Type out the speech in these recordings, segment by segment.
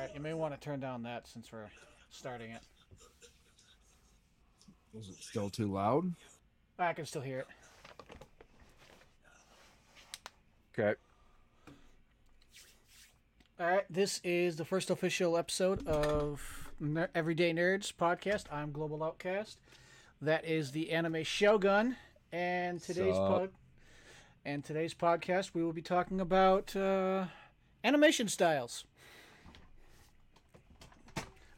Alright, you may want to turn down that since we're starting it. Is it still too loud? I can still hear it. Okay. Alright, this is the first official episode of Ner- Everyday Nerds podcast. I'm Global Outcast. That is the anime Shogun. And today's pod- and today's podcast we will be talking about uh, animation styles.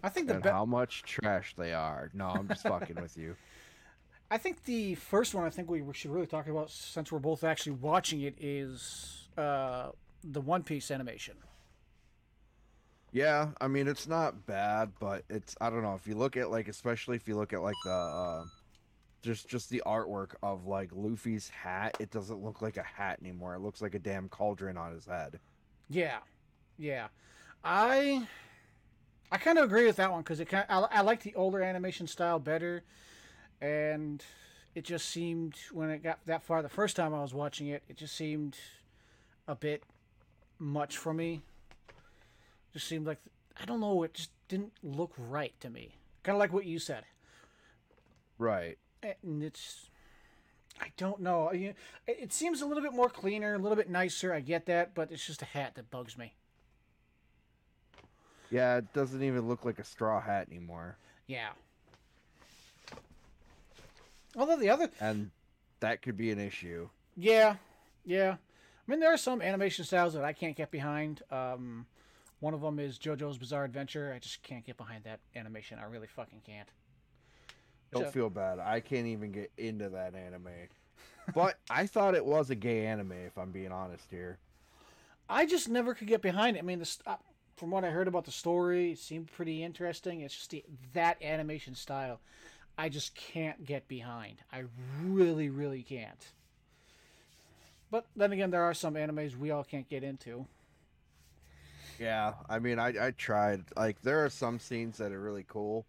I think the And be- how much trash they are. No, I'm just fucking with you. I think the first one I think we should really talk about since we're both actually watching it is uh, the One Piece animation. Yeah, I mean it's not bad, but it's I don't know if you look at like especially if you look at like the uh just just the artwork of like Luffy's hat, it doesn't look like a hat anymore. It looks like a damn cauldron on his head. Yeah, yeah. I I kind of agree with that one because it kind I, I like the older animation style better, and it just seemed when it got that far the first time I was watching it, it just seemed a bit much for me. Just seemed like I don't know, it just didn't look right to me. Kind of like what you said. Right. and it's I don't know. It seems a little bit more cleaner, a little bit nicer. I get that, but it's just a hat that bugs me. Yeah, it doesn't even look like a straw hat anymore. Yeah. Although the other, And that could be an issue. yeah, yeah. I mean, there are some animation styles that I can't get behind. Um, one of them is JoJo's Bizarre Adventure. I just can't get behind that animation. I really fucking can't. Don't So- feel bad. I can't even get into that anime. But I thought it was a gay anime, if I'm being honest here. I just never could get behind it. I mean, the, st- from what I heard about the story, it seemed pretty interesting. It's just the, that animation style, I just can't get behind. I really, really can't. But then again, there are some animes we all can't get into. Yeah, I mean, I I tried. Like, there are some scenes that are really cool,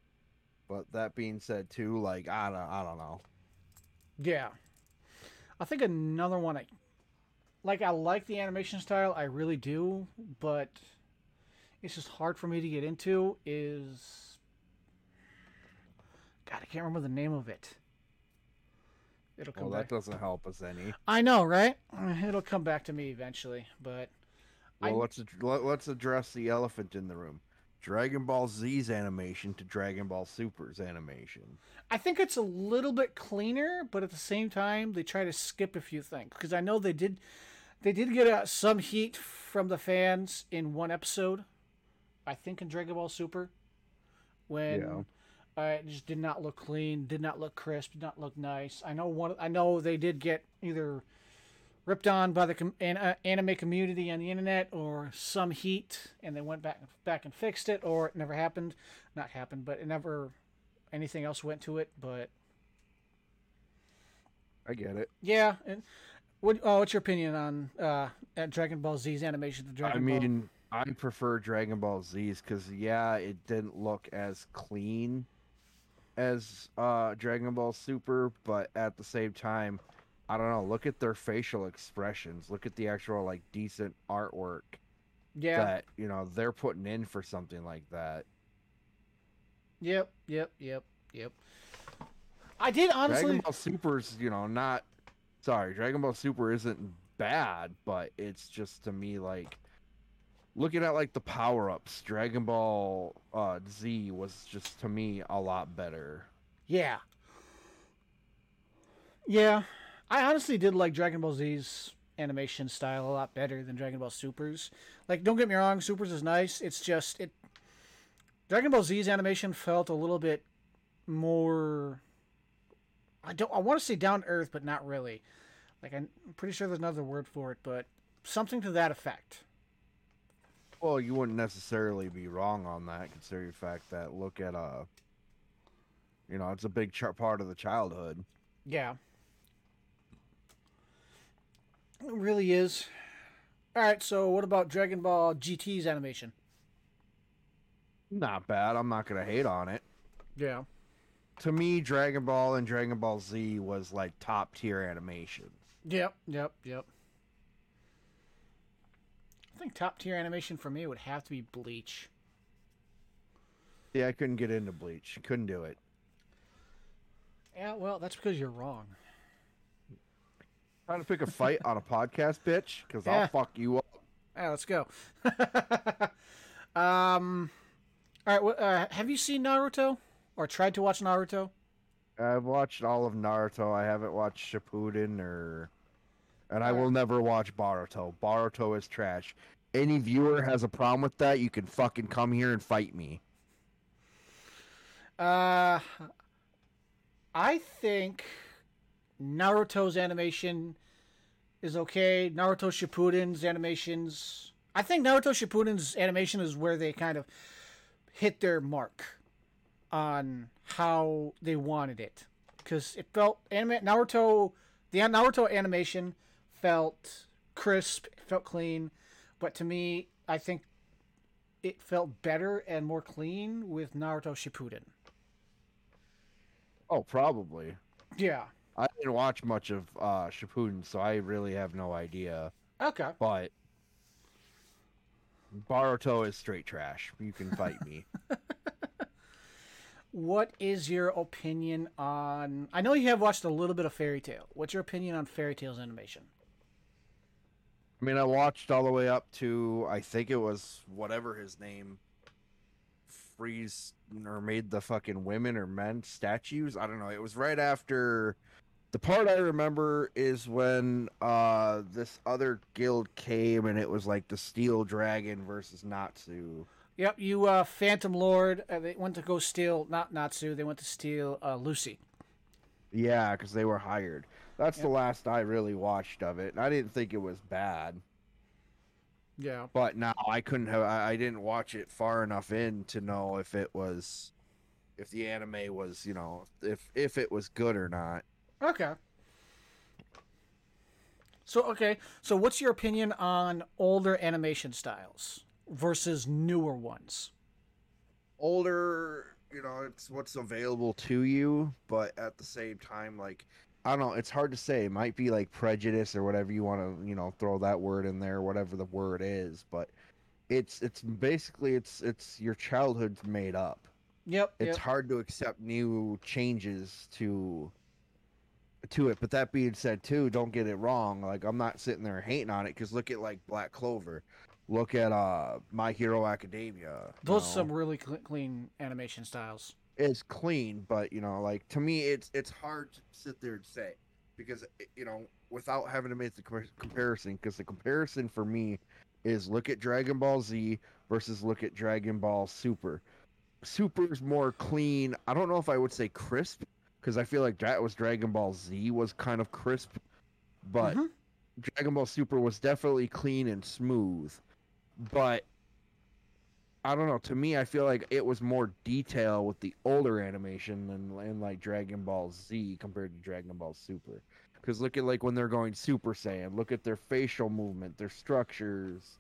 but that being said, too, like I don't I don't know. Yeah. I think another one I like I like the animation style, I really do, but it's just hard for me to get into is God, I can't remember the name of it. It'll come back. Well, back. that doesn't help us any. I know, right? It'll come back to me eventually, but I- Well, let's ad- let, let's address the elephant in the room. Dragon Ball Z's animation to Dragon Ball Super's animation. I think it's a little bit cleaner, but at the same time, they try to skip a few things because I know they did. They did get uh, some heat from the fans in one episode. I think in Dragon Ball Super, when uh, it just did not look clean, did not look crisp, did not look nice. I know one. I know they did get either ripped on by the com- an, uh, anime community on the internet or some heat, and they went back back and fixed it, or it never happened. Not happened, but it never anything else went to it. But I get it. yeah, and what? Oh, what's your opinion on uh, Dragon Ball Z's animation? The Dragon I Ball. I prefer Dragon Ball Z's because yeah, it didn't look as clean as uh, Dragon Ball Super, but at the same time, I don't know. Look at their facial expressions. Look at the actual like decent artwork yeah. that you know they're putting in for something like that. Yep. Yep. Yep. Yep. I did honestly. Dragon Ball Super's, you know, not sorry, Dragon Ball Super isn't bad, but it's just to me like looking at like the power ups, Dragon Ball uh, Z was just to me a lot better. Yeah. Yeah. I honestly did like Dragon Ball Z's animation style a lot better than Dragon Ball Super's. Like, don't get me wrong, Super's is nice. It's just it. Dragon Ball Z's animation felt a little bit more. I don't. I want to say down earth, but not really. Like I'm pretty sure there's another word for it, but something to that effect. Well, you wouldn't necessarily be wrong on that, considering the fact that look at uh, you know, it's a big ch- part of the childhood. Yeah. It really is. All right, so what about Dragon Ball GT's animation? Not bad. I'm not gonna hate on it. Yeah. To me, Dragon Ball and Dragon Ball Z was like top tier animation. Yep, yep, yep. Think top tier animation for me would have to be Bleach. Yeah, I couldn't get into Bleach. Couldn't do it. Yeah, well, that's because you're wrong. Trying to pick a fight on a podcast, bitch, because Yeah. I'll fuck you up. Yeah, let's go. um, all right. Uh, have you seen Naruto or tried to watch Naruto? I've watched all of Naruto. I haven't watched Shippuden or, and I will never watch Boruto. Boruto is trash. Any viewer has a problem with that, you can fucking come here and fight me. Uh, I think Naruto's animation is okay. Naruto Shippuden's animations. I think Naruto Shippuden's animation is where they kind of hit their mark on how they wanted it, because it felt anime Naruto. The Naruto animation felt crisp, it felt clean, but to me, I think it felt better and more clean with Naruto Shippuden. Oh, probably. Yeah. I didn't watch much of uh, Shippuden, so I really have no idea. Okay. But Boruto is straight trash. You can fight me. What is your opinion on? I know you have watched a little bit of Fairy Tail. What's your opinion on Fairy Tail's animation? I mean, I watched all the way up to I think it was whatever his name freeze or made the fucking women or men statues. I don't know. It was right after the part I remember is when uh this other guild came and it was like the Steel Dragon versus Natsu. Yep, you uh, Phantom Lord. Uh, they went to go steal not Natsu. They went to steal uh, Lucy. Yeah, because they were hired. That's the last I really watched of it. and I didn't think it was bad. Yeah. But now I couldn't have. I, I didn't watch it far enough in to know if it was, if the anime was, you know, if if it was good or not. Okay. So okay, so what's your opinion on older animation styles versus newer ones? Older, you know, it's what's available to you, but at the same time, like I don't know, it's hard to say. It might be like prejudice or whatever you want to, you know, throw that word in there, whatever the word is. But it's it's basically it's it's your childhood's made up. Yep. it's yep. hard to accept new changes to to it but that being said too don't get it wrong like i'm not sitting there hating on it because look at like black clover look at uh my hero academia Those are some really cl- clean animation styles. It's clean but you know like to me it's it's hard to sit there and say because eh, you know without having to make the comparison because the comparison for me is look at dragon ball z versus look at dragon ball super. Super's more clean. I don't know if i would say crisp because i feel like that was dragon ball z was kind of crisp but Mhm. dragon ball super was definitely clean and smooth. But I don't know. To me, I feel like it was more detail with the older animation than in like Dragon Ball Z compared to Dragon Ball Super. Because look at like when they're going Super Saiyan, look at their facial movement, their structures.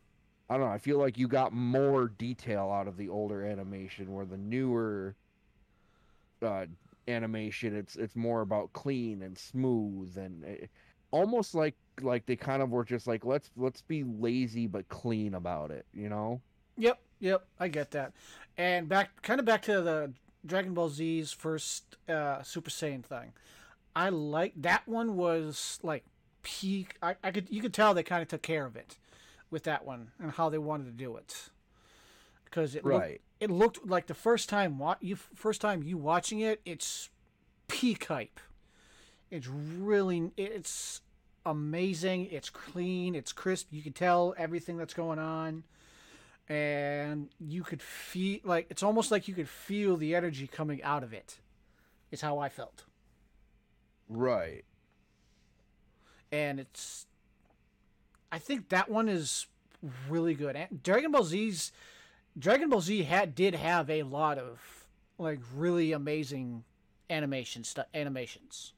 I don't know. I feel like you got more detail out of the older animation, where the newer uh, animation, it's it's more about clean and smooth and eh, almost like like they kind of were just like let's let's be lazy but clean about it, you know? Yep, yep, I get that. And back, kind of back to the Dragon Ball Z's first uh, Super Saiyan thing. I like that one was like peak. I, I could you could tell they kind of took care of it with that one and how they wanted to do it because it looked, Right. it looked like the first time wa- you first time you watching it. It's peak hype. It's really it's amazing. It's clean. It's crisp. You can tell everything that's going on and you could feel like it's almost like you could feel the energy coming out of it. Is how I felt, Right. and it's. I think that one is really good. And Dragon Ball Z's Dragon Ball Z had did have a lot of like really amazing animation stu- animations.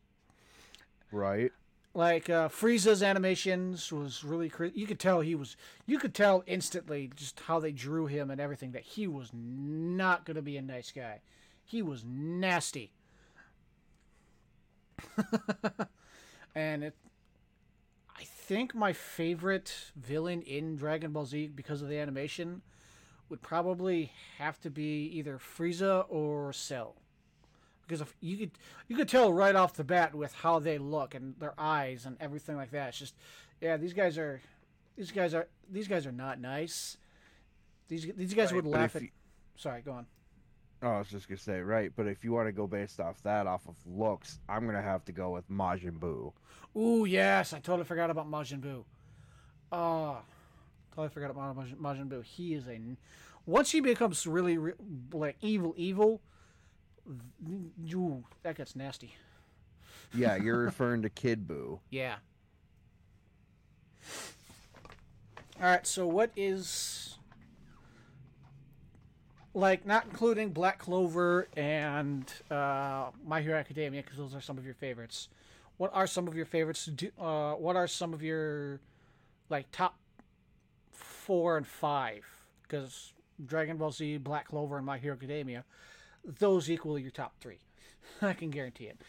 Right. Like uh, Frieza's animations was really cri- you could tell he was you could tell instantly just how they drew him and everything that he was not going to be a nice guy. He was nasty. and it I think my favorite villain in Dragon Ball Z because of the animation would probably have to be either Frieza or Cell. Because if you could you could tell right off the bat with how they look and their eyes and everything like that. It's just yeah, these guys are these guys are these guys are not nice. These these guys Right, would laugh at you- Sorry, go on. Oh, I was just gonna say, right, but if you want to go based off that, off of looks, I'm gonna have to go with Majin Buu. Ooh, yes, I totally forgot about Majin Buu. Oh, totally forgot about Majin, Majin Buu. He is a Once he becomes really re- like evil, evil, ooh, that gets nasty. Yeah, you're referring to Kid Buu. Yeah. All right, so what is like not including Black Clover and uh, My Hero Academia because those are some of your favorites. What are some of your favorites? Do, uh, what are some of your like top four and five? Because Dragon Ball Z, Black Clover, and My Hero Academia, those equal your top three. I can guarantee it.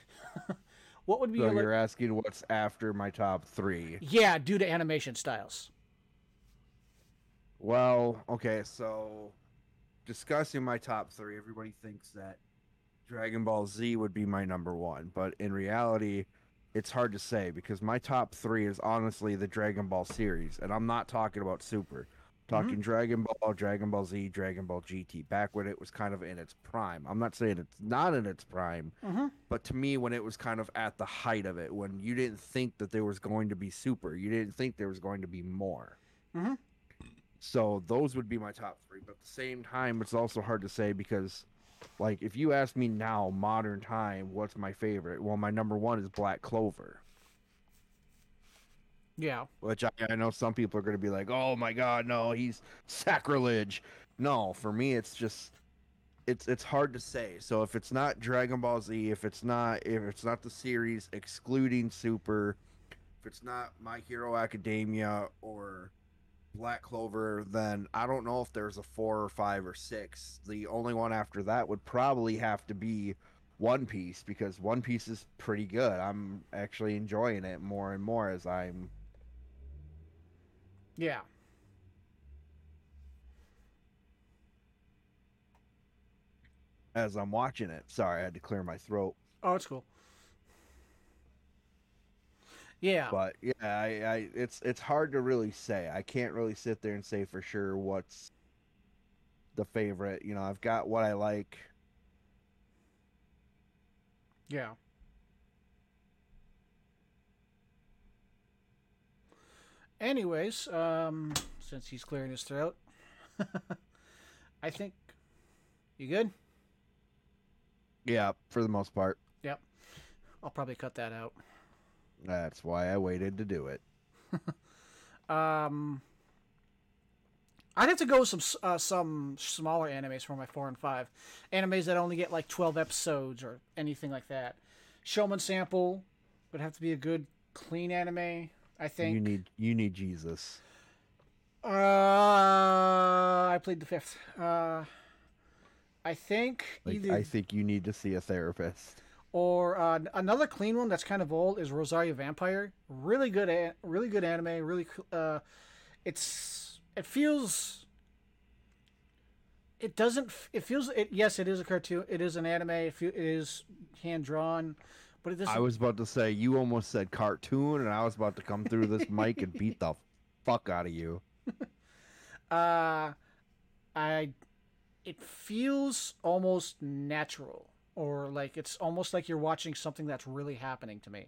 what would be So your you're asking what's after my top three? yeah, due to animation styles. Well, okay, so discussing my top three, everybody thinks that Dragon Ball Z would be my number one, but in reality, it's hard to say because my top three is honestly the Dragon Ball series, and I'm not talking about Super. Talking Dragon Ball, Dragon Ball Z, Dragon Ball GT, back when it was kind of in its prime. I'm not saying it's not in its prime, Mhm. but to me, when it was kind of at the height of it, when you didn't think that there was going to be Super, you didn't think there was going to be more. Mhm. So those would be my top three. But at the same time, it's also hard to say because, like, if you ask me now, modern time, what's my favorite? Well, my number one is Black Clover, Yeah. which I, I know some people are going to be like, "Oh my God, no, he's sacrilege." No, for me, it's just it's it's hard to say. So if it's not Dragon Ball Z, if it's not if it's not the series excluding Super, if it's not My Hero Academia or Black Clover, then I don't know if there's a four or five or six. The only one after that would probably have to be One Piece because One Piece is pretty good. I'm actually enjoying it more and more as I'm Yeah. as I'm watching it. Sorry, I had to clear my throat. Oh, it's cool. Yeah. But yeah, I, I it's it's hard to really say. I can't really sit there and say for sure what's the favorite. You know, I've got what I like. Yeah. Anyways, um, since he's clearing his throat, I think you good. Yeah, for the most part. Yep. I'll probably cut that out. That's why I waited to do it. Um, I'd have to go with some uh, some smaller animes for my four and five animes that only get like twelve episodes or anything like that. Shomin Sample would have to be a good clean anime. I think. You need you need Jesus. Uh, I played the fifth. Uh, I think Like either I think you need to see a therapist. or uh, another clean one that's kind of old is Rosario Vampire. Really good, a- really good anime. Really, uh, it's it feels. It doesn't. It feels. It yes, it is a cartoon. It is an anime. It, fe- it is hand drawn, but. I was about to say you almost said cartoon, and I was about to come through this mic and beat the fuck out of you. Uh, I. It feels almost natural, or like it's almost like you're watching something that's really happening to me,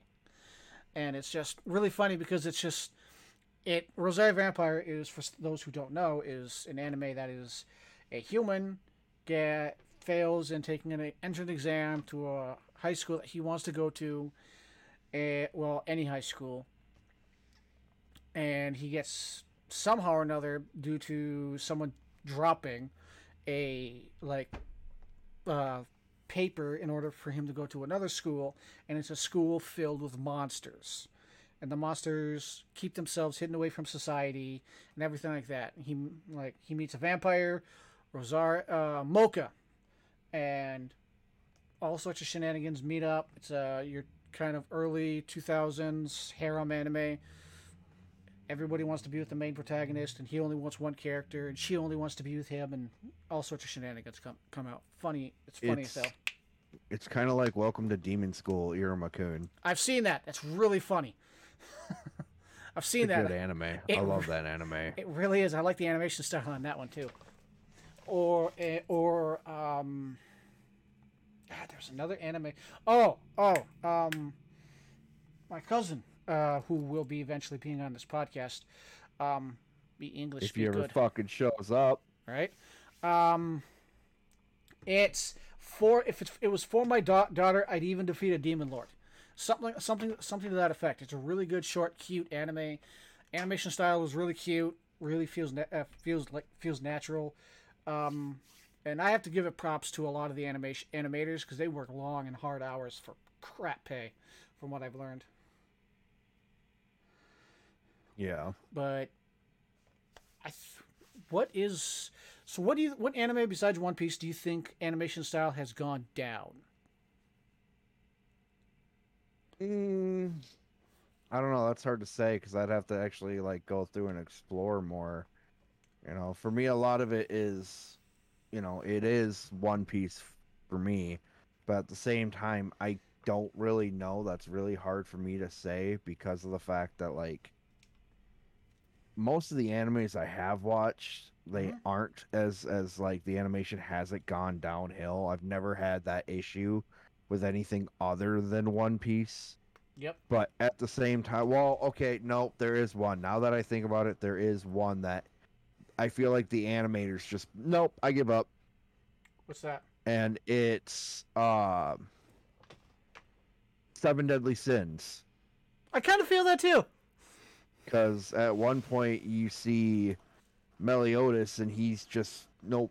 and it's just really funny because it's just it. Rosario Vampire is for those who don't know is an anime that is a human get fails in taking an entrance exam to a high school that he wants to go to, eh, well any high school, and he gets somehow or another due to someone dropping a like uh, paper in order for him to go to another school and it's a school filled with monsters. And the monsters keep themselves hidden away from society and everything like that. He like he meets a vampire rosar uh, Moka and all sorts of shenanigans meet up it's uh your kind of early 2000s harem anime everybody wants to be with the main protagonist, and he only wants one character, and she only wants to be with him, and all sorts of shenanigans come come out. Funny, it's funny It's- as hell. It's kind of like Welcome to Demon School, Iruma-kun. I've seen that. That's really funny. I've seen It's a that. good anime. It I love that anime. It really is. I like the animation style on that one too. Or eh, or um, ah, there's another anime. Oh oh um, my cousin uh, who will be eventually being on this podcast. Um, be English If speak he ever good, fucking shows up, right? Um, it's for if it's, it was for my da- daughter, I'd even defeat a demon lord. Something something something to that effect. It's a really good, short, cute anime. Animation style was really cute. Really feels na- uh, feels like feels natural. Um, and I have to give it props to a lot of the animation animators because they work long and hard hours for crap pay, from what I've learned. yeah. but I, th- what is so? What do you? What anime besides One Piece do you think animation style has gone down? Mm, I don't know. That's hard to say because I'd have to actually like go through and explore more. You know, for me, a lot of it is, you know, it is One Piece for me, but at the same time, I don't really know. That's really hard for me to say because of the fact that like most of the animes I have watched, they Mhm. aren't as as like the animation hasn't gone downhill. I've never had that issue with anything other than One Piece. Yep. But at the same time, well, okay, no, there is one. Now that I think about it, there is one that I feel like the animators just nope, I give up. What's that? And it's um Seven Deadly Sins. I kind of feel that too. Because at one point you see Meliodas and he's just nope.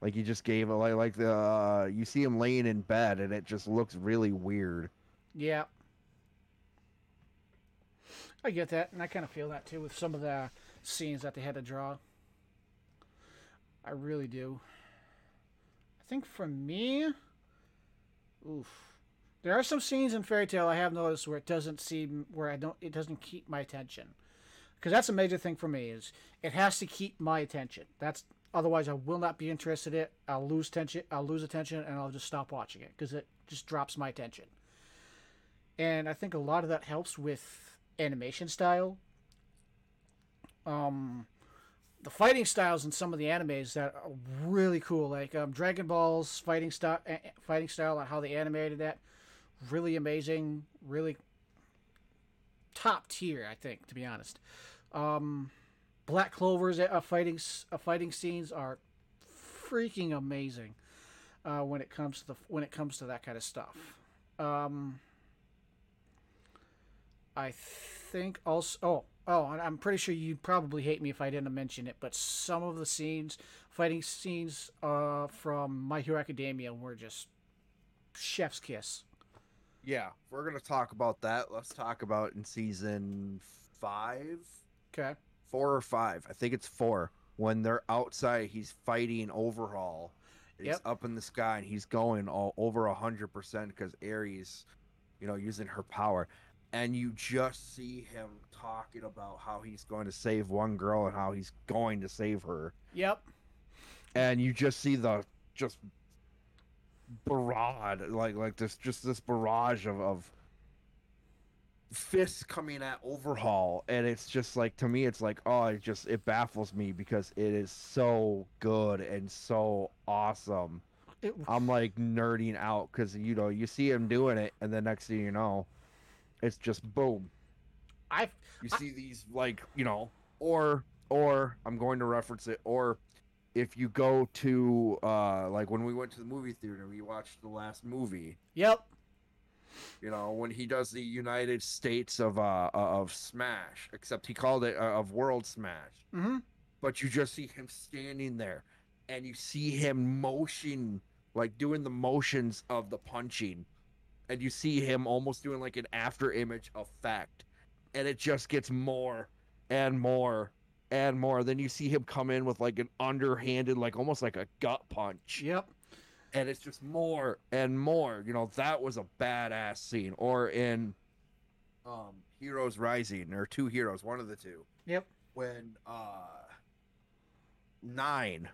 Like he just gave a like like the uh, you see him laying in bed and it just looks really weird. Yeah. I get that, and I kind of feel that too with some of the scenes that they had to draw. I really do. I think for me, oof, there are some scenes in Fairy Tail I have noticed where it doesn't seem where I don't it doesn't keep my attention, because that's a major thing for me is it has to keep my attention. That's otherwise I will not be interested in it. I'll lose tension. I'll lose attention, and I'll just stop watching it because it just drops my attention and I think a lot of that helps with animation style. Um, the fighting styles in some of the animes that are really cool, like um, Dragon Ball's fighting style, fighting style, and how they animated that, really amazing, really top tier. I think, to be honest. Um, Black Clover's uh, fighting uh, fighting scenes are freaking amazing uh, when it comes to the when it comes to that kind of stuff. Um, I think also. Oh, oh, and I'm pretty sure you'd probably hate me if I didn't mention it, but some of the scenes, fighting scenes, uh, from My Hero Academia were just chef's kiss. Yeah, if we're gonna talk about that. Let's talk about in season five, Okay. four or five. I think it's four. When they're outside, he's fighting Overhaul. He's Yep. up in the sky and he's going all over a hundred percent because Eri's, you know, using her power, and you just see him talking about how he's going to save one girl and how he's going to save her, Yep. and you just see the just barrage, like like this, just this barrage of of fists coming at overhaul. And it's just like to me it's like oh it just it baffles me because it is so good and so awesome. It, i'm like nerding out because you know you see him doing it and the next thing you know it's just boom I you I- see these like you know or or i'm going to reference it or if you go to uh like when we went to the movie theater we watched the last movie yep. you know when he does the united states of uh of smash except he called it uh, of world smash Mm-hmm. but you just see him standing there and you see him motion like doing the motions of the punching and you see him almost doing like an after image effect and it just gets more and more and more then you see him come in with like an underhanded like almost like a gut punch Yep. and it's just more and more. You know, that was a badass scene. Or in um Heroes Rising or Two Heroes, one of the two. Yep. When uh Nine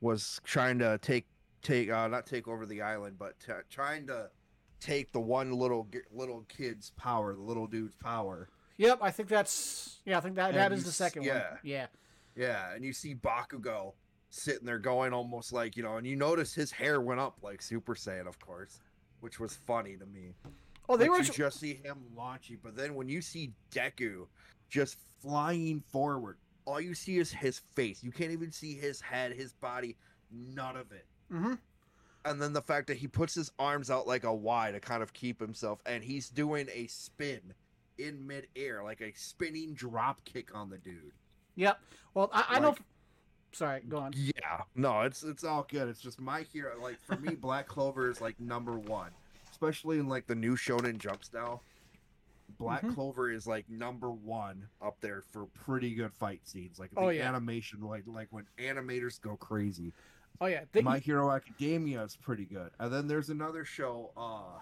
was trying to take take uh not take over the island, but t- trying to take the one little little kid's power, the little dude's power. Yep, I think that's yeah. I think that And that is the second yeah. one. Yeah. Yeah, and you see Bakugo sitting there going almost like, you know, and you notice his hair went up like Super Saiyan, of course, which was funny to me. Oh, they But were. you just see him launching, but then when you see Deku just flying forward, all you see is his face. You can't even see his head, his body, none of it. hmm And then the fact that he puts his arms out like a Y to kind of keep himself, and he's doing a spin in midair, like a spinning drop kick on the dude. Yep. Well, I, I know. Sorry, go on. Yeah, no, it's it's all good. It's just my hero. Like for me, Black Clover is like number one, especially in like the new Shonen Jump style. Black Mhm. Clover is like number one up there for pretty good fight scenes. Like the Oh, yeah. animation, like like when animators go crazy. Oh yeah. They, My Hero Academia is pretty good, and then there's another show, uh,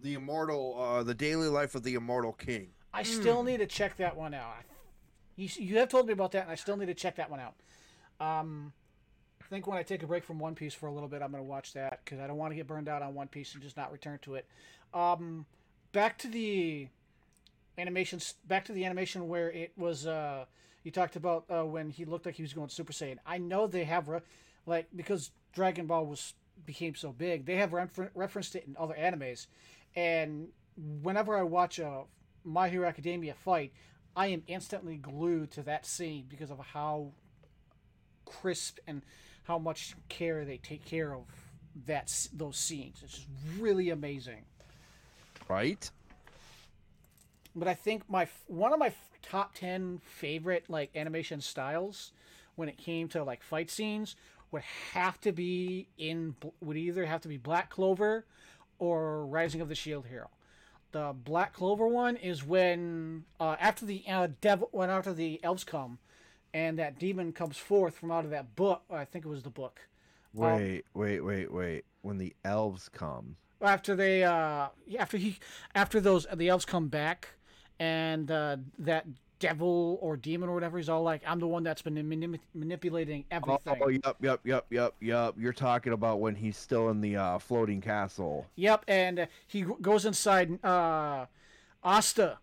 the Immortal, uh, the Daily Life of the Immortal King. I Hmm. still need to check that one out. You you have told me about that, and I still need to check that one out. Um, I think when I take a break from One Piece for a little bit, I'm going to watch that because I don't want to get burned out on One Piece and just not return to it. Um, back to the animations. Back to the animation where it was. Uh, you talked about uh, when he looked like he was going Super Saiyan. I know they have re- like because Dragon Ball was became so big, they have refer- referenced it in other animes, and whenever I watch a My Hero Academia fight, I am instantly glued to that scene because of how crisp and how much care they take care of that those scenes. It's just really amazing. Right? But I think my one of my top ten favorite like animation styles when it came to like fight scenes would have to be in would either have to be Black Clover or Rising of the Shield Hero. The Black Clover one is when uh, after the uh, devil when after the elves come and that demon comes forth from out of that book. I think it was the book. Wait, wait, wait, wait. When the elves come. after they uh after he after those the elves come back and uh that devil or demon or whatever he's all like i'm the one that's been manip- manipulating everything Oh, yep, yep, yep, yep, yep. You're talking about when he's still in the uh, floating castle. yep and uh, he goes inside uh asta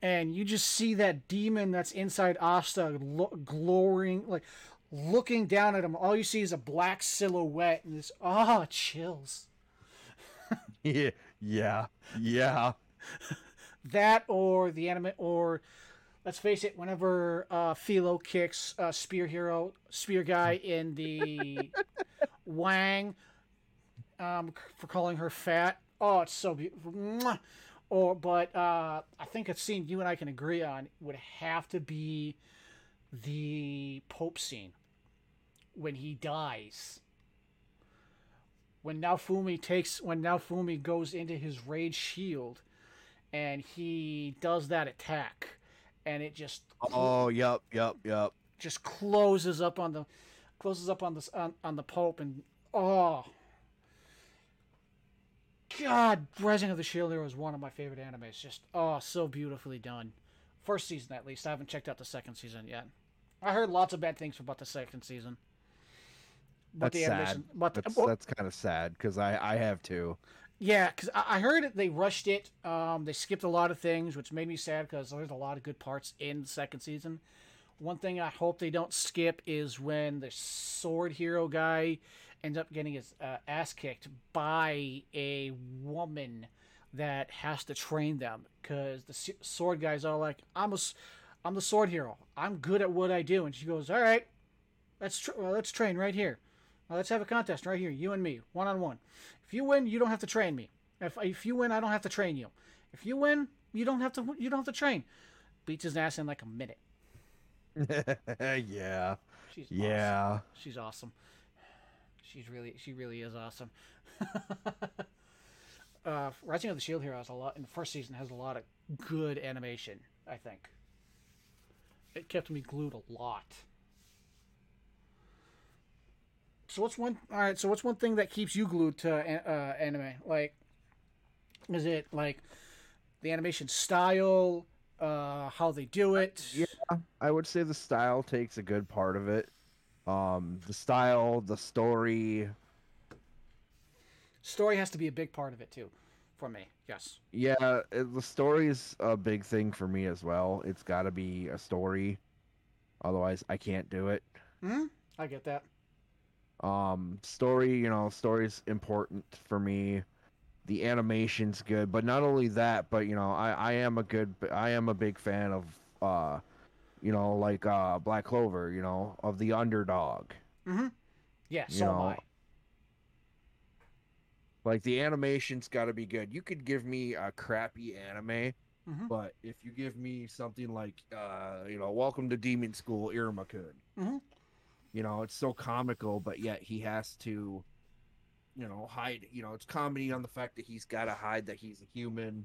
and you just see that demon that's inside asta lo- glowering like looking down at him all you see is a black silhouette and this ah chills yeah, yeah, yeah. That or the anime or let's face it whenever uh Filo kicks uh spear hero spear guy in the wang um for calling her fat. Oh it's so beautiful or but uh i think a scene you and i can agree on would have to be the pope scene when he dies. When Naofumi takes when Naofumi goes into his rage shield and he does that attack and it just Oh, yep, yep, yep. just closes up on the closes up on the on, on the pope and oh god rising of the shield hero is one of my favorite animes just oh so beautifully done first season at least i haven't checked out the second season yet i heard lots of bad things about the second season but That's sad. but the, That's well, that's kind of sad because I I have to. Yeah, because I heard they rushed it. Um, they skipped a lot of things, which made me sad because there's a lot of good parts in the second season. One thing I hope they don't skip is when the sword hero guy ends up getting his uh, ass kicked by a woman that has to train them. Because the sword guy's all like, "I'm a, I'm the sword hero. I'm good at what I do," and she goes, "All right, let's tr- well, let's train right here. Let's have a contest right here, you and me, one on one. If you win, you don't have to train me. If, if you win, I don't have to train you. If you win, you don't have to you don't have to train. Beats his ass in like a minute. yeah, She's awesome. yeah. She's awesome. She's really she really is awesome. uh, Rising of the Shield Hero has a lot in the first season has a lot of good animation. I think it kept me glued a lot. So what's one? All right. So what's one thing that keeps you glued to uh, anime? Like, Is it like the animation style, uh, how they do it? Yeah, I would say the style takes a good part of it. Um, the style, the story. Story has to be a big part of it too, for me. Yes. Yeah, uh, the story is a big thing for me as well. It's got to be a story, otherwise I can't do it. Hmm. I get that. Um, story, you know, story's important for me. The animation's good, but not only that, but you know, I I am a good I am a big fan of uh, you know, like uh Black Clover, you know, of the underdog. Mm-hmm. Yeah. You So am I. Like the animation's got to be good. You could give me a crappy anime, Mhm. but if you give me something like uh, you know, Welcome to Demon School, Iruma-kun. Mhm. You know, it's so comical, but yet he has to you know, hide, you know, it's comedy on the fact that he's got to hide that he's a human.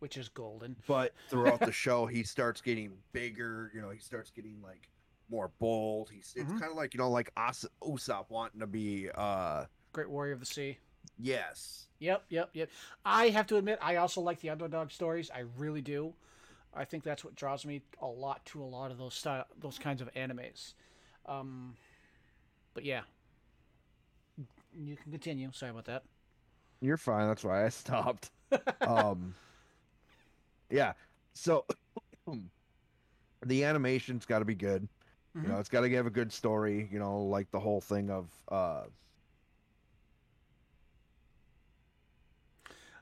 Which is golden. But throughout the show, he starts getting bigger, you know, he starts getting like more bold. He's it's Mhm. kind of like, you know, like As- Usopp wanting to be uh Great Warrior of the Sea. yes. Yep, yep, yep. I have to admit, I also like the underdog stories. I really do. I think that's what draws me a lot to a lot of those style, those kinds of animes. Um, but yeah, you can continue. Sorry about that. You're fine. That's why I stopped. um, yeah. So the animation's got to be good. Mhm. You know, it's got to give a good story. You know, like the whole thing of, uh,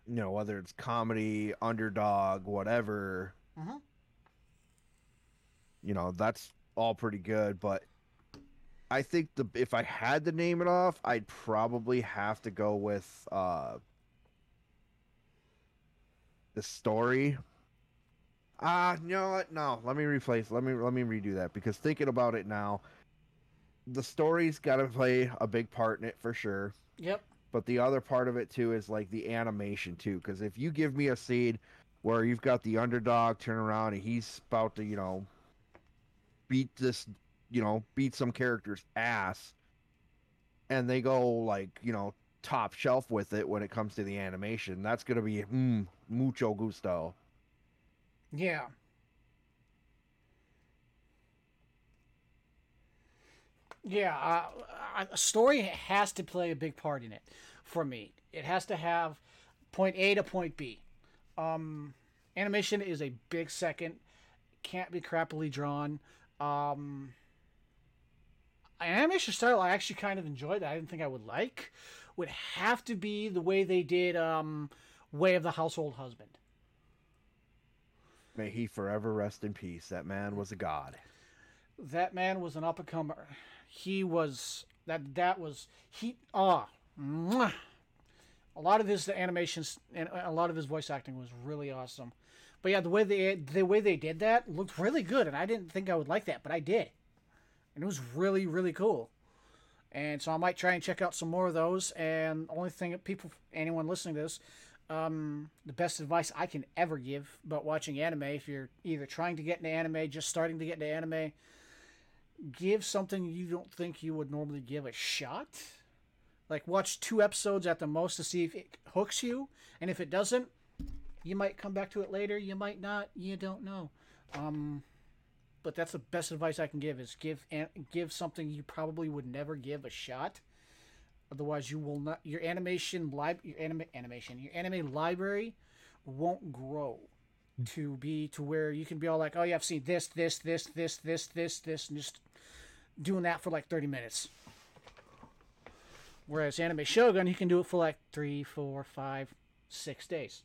you know, whether it's comedy, underdog, whatever. Mhm. You know, that's all pretty good. But I think the if I had to name it off, I'd probably have to go with uh, the story. Ah, you know what? No, let me replace. Let me let me redo that because thinking about it now, the story's got to play a big part in it for sure. Yep. But the other part of it too is like the animation too. Because if you give me a scene where you've got the underdog turn around and he's about to, you know, beat this, you know, beat some character's ass, and they go like, you know, top shelf with it when it comes to the animation, that's gonna be mm, mucho gusto. Yeah. Yeah, uh, uh, a story has to play a big part in it for me. It has to have point A to point B. Um, animation is a big second. Can't be crappily drawn. Um, animation style I actually kind of enjoyed. That I didn't think I would like. Would have to be the way they did um, Way of the Household Husband. May he forever rest in peace. That man was a god. that man was an up and comer. He was that that was he ah mwah. a lot of his animations and a lot of his voice acting was really awesome. But yeah, the way they the way they did that looked really good, and I didn't think I would like that, but I did, and it was really really cool. And so I might try and check out some more of those. And only thing people, anyone listening to this, um, the best advice I can ever give about watching anime, if you're either trying to get into anime, just starting to get into anime, give something you don't think you would normally give a shot. Like watch two episodes at the most to see if it hooks you, and if it doesn't, you might come back to it later. You might not. You don't know. Um, but that's the best advice I can give: is give give something you probably would never give a shot. Otherwise, you will not. Your animation lib your anime animation your anime library won't grow to be to where you can be all like, oh yeah, I've seen this, this, this, this, this, this, this, and just doing that for like thirty minutes. Whereas Anime Shogun, you can do it for like three, four, five, six days.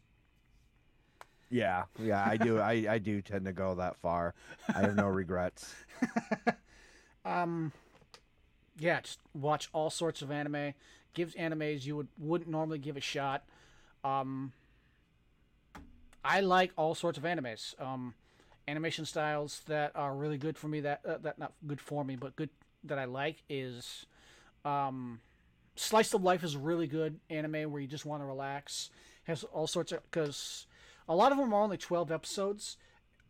Yeah, yeah, I do. I, I do tend to go that far. I have no regrets. Um, yeah, just watch all sorts of anime. Gives animes you would wouldn't normally give a shot. Um, I like all sorts of animes. Um, animation styles that are really good for me. That uh, that not good for me, but good that I like is, um, slice of life is really good anime where you just want to relax. Has all sorts of because a lot of them are only twelve episodes.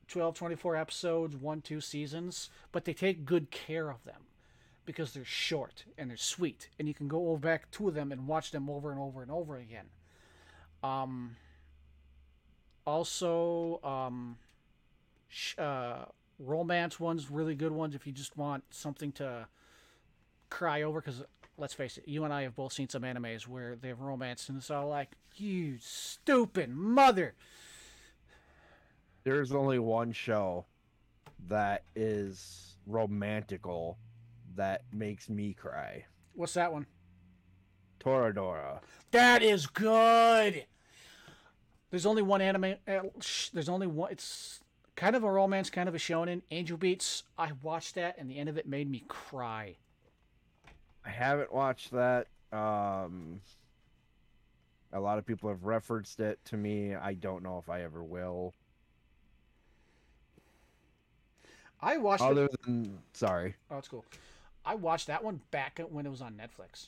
12 24 episodes one two seasons but they take good care of them because they're short and they're sweet and you can go over back to them and watch them over and over and over again um Also, um, sh- uh, romance ones, really good ones if you just want something to cry over. Because let's face it, you and I have both seen some animes where they have romance, and it's all like, "You stupid mother." There's only one show that is romantical that makes me cry. What's that one? Toradora. That is good. There's only one anime. Uh, there's only one. It's kind of a romance, kind of a shonen. Angel Beats. I watched that, and the end of it made me cry. I haven't watched that. Um, a lot of people have referenced it to me. I don't know if I ever will. I watched. Other it. than sorry, Oh, it's cool. I watched that one back when it was on Netflix.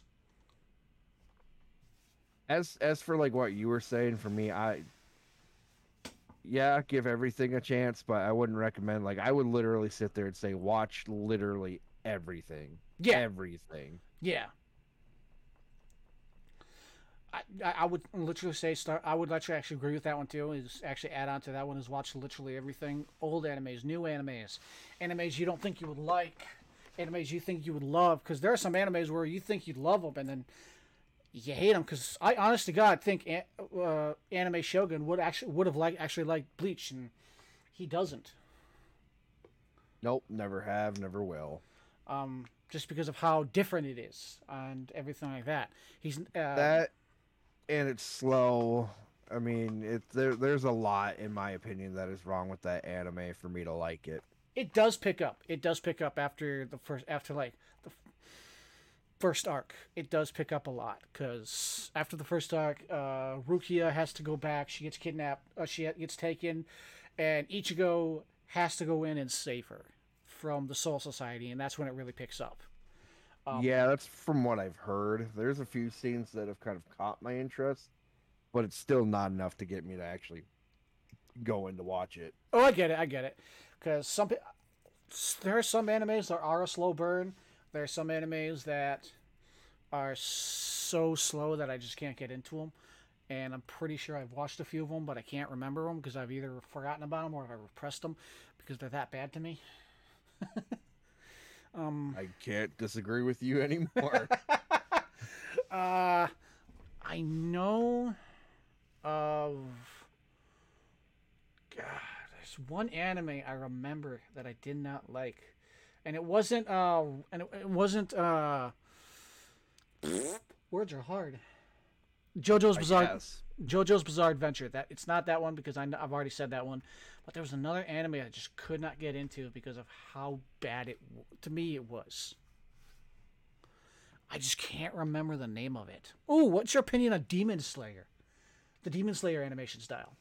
as as for like what you were saying for me, I yeah, give everything a chance, but I wouldn't recommend. Like I would literally sit there and say, watch literally everything. Yeah. everything. Yeah. I, I would literally say start. I would literally actually agree with that one too. Is actually add on to that one is watch literally everything. Old animes, new animes, animes you don't think you would like, animes you think you would love. Because there are some animes where you think you'd love them and then you hate them. Because I honest to God think an- uh, Anime Shogun would actually would have liked actually liked Bleach and he doesn't. Nope, never have, never will. Um, just because of how different it is and everything like that. He's uh, that and it's slow. I mean, it there there's a lot in my opinion that is wrong with that anime for me to like it. it does pick up. It does pick up after the first after like the first arc. It does pick up a lot because after the first arc, uh, Rukia has to go back. She gets kidnapped. Uh, she gets taken, and Ichigo has to go in and save her from the Soul Society, and that's when it really picks up. Um, yeah, that's from what I've heard. There's a few scenes that have kind of caught my interest, but it's still not enough to get me to actually go in to watch it. Oh, I get it. I get it. Because some there are some animes that are a slow burn. There are some animes that are so slow that I just can't get into them. And I'm pretty sure I've watched a few of them, but I can't remember them because I've either forgotten about them or I've repressed them because they're that bad to me. um, I can't disagree with you anymore. uh, I know of. God, there's one anime I remember that I did not like, and it wasn't. Uh, and it, it wasn't. Uh, words are hard. JoJo's Bizarre. JoJo's Bizarre Adventure. That it's not that one because I, I've already said that one, but there was another anime I just could not get into because of how bad it to me it was. I just can't remember the name of it. Oh, what's your opinion on Demon Slayer? The Demon Slayer animation style.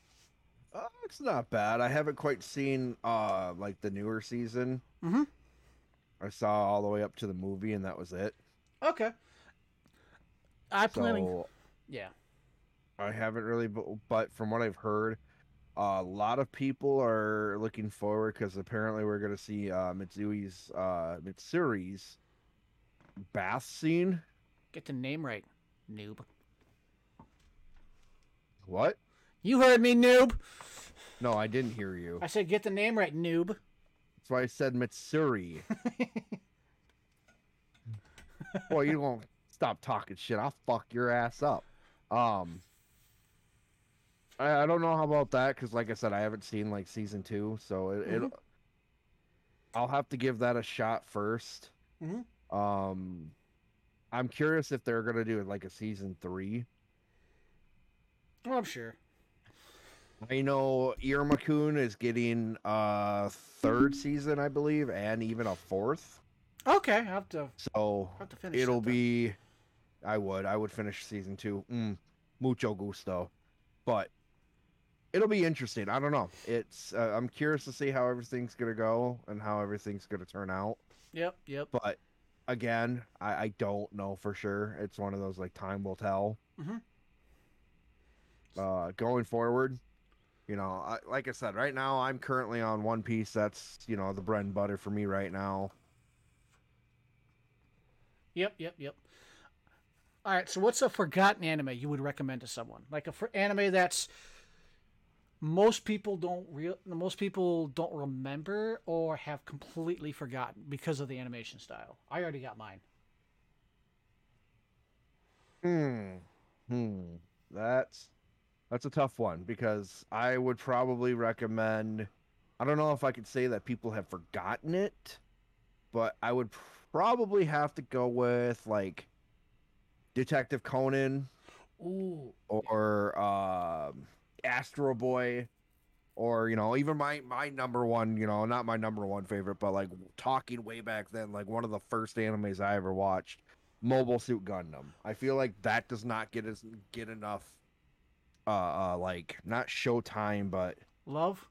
Uh, it's not bad. I haven't quite seen uh like the newer season. Mhm. I saw all the way up to the movie, and that was it. Okay. I planning. So Yeah. I haven't really, but, but from what I've heard, a lot of people are looking forward because apparently we're gonna see uh, Mitsui's uh, Mitsuri's bath scene. Get the name right, noob. What? You heard me, noob. No, I didn't hear you. I said get the name right, noob. That's why I said Mitsuri. Boy, you won't stop talking shit. I'll fuck your ass up. Um, I, I don't know how about that because, like I said, I haven't seen like season two, so it, it Mhm. I'll have to give that a shot 1st Mhm. Um, I'm curious if they're gonna do like a season three. Well, I'm sure. I know Iruma-kun is getting a third season, I believe, and even a fourth. Okay, I have to So have to finish. it'll be. then. I would. I would finish season two. Mm, mucho gusto. But it'll be interesting. I don't know. It's uh, i'm curious to see how everything's gonna go and how everything's gonna turn out. Yep, yep. but again i, I don't know for sure. It's one of those like time will tell. Mhm. uh going forward you know I, like i said right now i'm currently on one piece. That's you know the bread and butter for me right now. Yep, yep, yep. All right, so what's a forgotten anime you would recommend to someone? Like a for anime that's most people don't real most people don't remember or have completely forgotten because of the animation style. I already got mine. Hmm. Hmm. That's that's a tough one because I would probably recommend I don't know if I could say that people have forgotten it, but I would probably have to go with like Detective Conan Ooh. or um Astro Boy or you know even my my number one you know not my number one favorite but like talking way back then like one of the first animes I ever watched Mobile Suit Gundam I feel like that does not get us get enough uh, uh like not showtime but Love?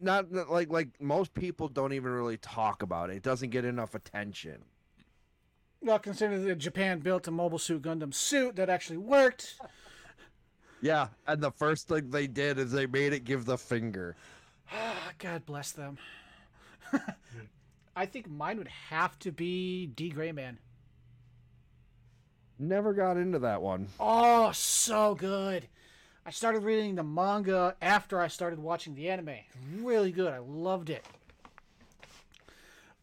not not- like like most people don't even really talk about it it doesn't get enough attention Well, considering that Japan built a Mobile Suit Gundam suit that actually worked. yeah and the first thing they did is they made it give the finger Ah, God bless them. I think mine would have to be D Gray Man. never got into that one Oh, so good. I started reading the manga after I started watching the anime. Really good. I loved it.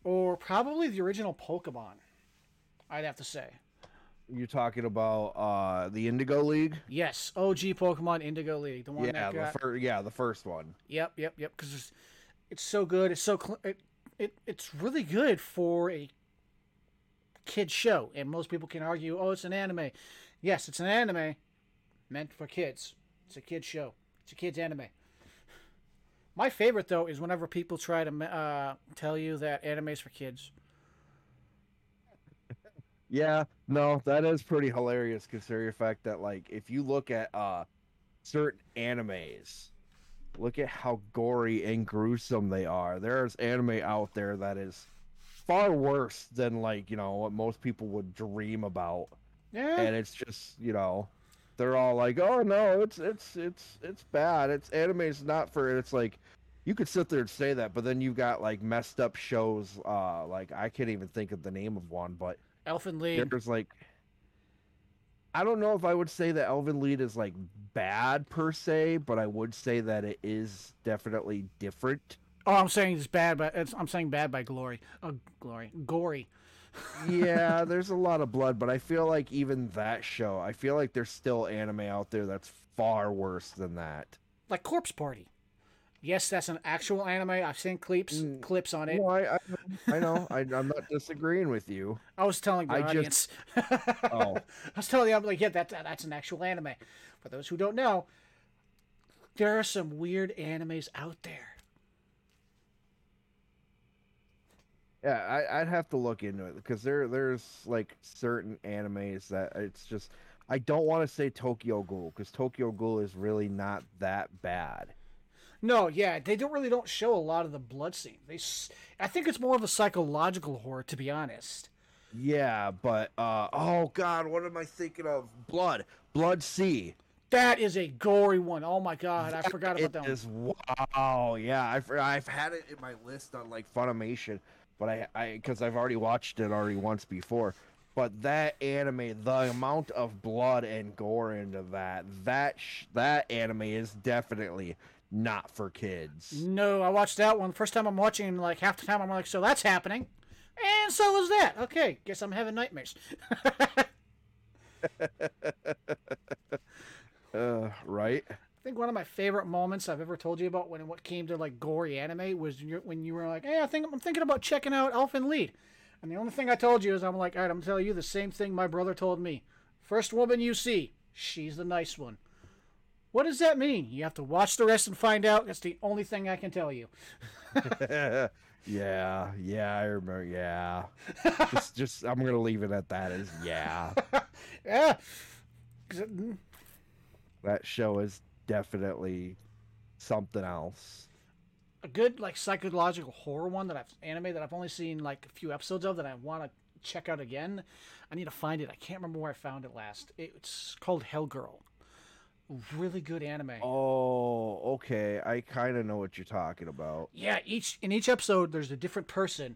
Or probably the original Pokemon. I'd have to say. You're talking about uh the Indigo League Yes, OG Pokemon Indigo League, the one yeah, that got the fir- yeah, the first one. Yep, yep, yep. Because it's, it's so good. It's so cl- it, it it's really good for a kid show, and most people can argue, oh, it's an anime. Yes, it's an anime meant for kids. It's a kid show. It's a kids anime. My favorite though is whenever people try to uh, tell you that anime's for kids. Yeah, no, that is pretty hilarious considering the fact that like if you look at uh certain animes, look at how gory and gruesome they are. There's anime out there that is far worse than like, you know, what most people would dream about. Yeah, And it's just, you know, they're all like, "Oh no, it's it's it's it's bad. It's anime's not for it." it's like you could sit there and say that, but then you've got like messed up shows uh like I can't even think of the name of one, but Elfen Lied. there's like I don't know if I would say that Elfen Lied is like bad per se, but I would say that it is definitely different. Oh, I'm saying it's bad, but it's, I'm saying bad by glory. Oh, glory, gory. yeah, there's a lot of blood, but I feel like even that show, I feel like there's still anime out there that's far worse than that. like Corpse Party. Yes, that's an actual anime. I've seen clips Mm, clips on it. No, I, I, I know. I, I'm not disagreeing with you. I was telling the I just- audience. Oh. I was telling you, I'm like, yeah, that, that that's an actual anime. For those who don't know, there are some weird animes out there. Yeah, I, I'd have to look into it because there there's like certain animes that it's just I don't want to say Tokyo Ghoul because Tokyo Ghoul is really not that bad. No, yeah, they don't really don't show a lot of the blood scene. They, s- I think it's more of a psychological horror, to be honest. Yeah, but uh oh god, what am I thinking of? Blood, Blood-C. That is a gory one. Oh my god, I forgot about that one. is wow. Yeah, I've I've had it in my list on like Funimation, but I I because I've already watched it already once before. But that anime, the amount of blood and gore into that, that sh- that anime is definitely not for kids. No, I watched that one. First time I'm watching, like half the time I'm like, so that's happening, and so is that. Okay, guess I'm having nightmares. Uh, right? I think one of my favorite moments I've ever told you about when what came to like gory anime was when you- when you were like, "Hey, I think I'm thinking about checking out Elfen Lied," and the only thing I told you is I'm like, "All right, I'm telling you the same thing my brother told me. First woman you see, she's the nice one." What does that mean? You have to watch the rest and find out. That's the only thing I can tell you. yeah, yeah, I remember. Yeah, just just I'm gonna leave it at that. As yeah, Yeah. mm, that show is definitely something else. a good like psychological horror one that I've anime that I've only seen like a few episodes of that I want to check out again. I need to find it. I can't remember where I found it last. It's called Hellgirl. Really good anime. Oh, okay. I kind of know what you're talking about. Yeah, each in each episode there's a different person,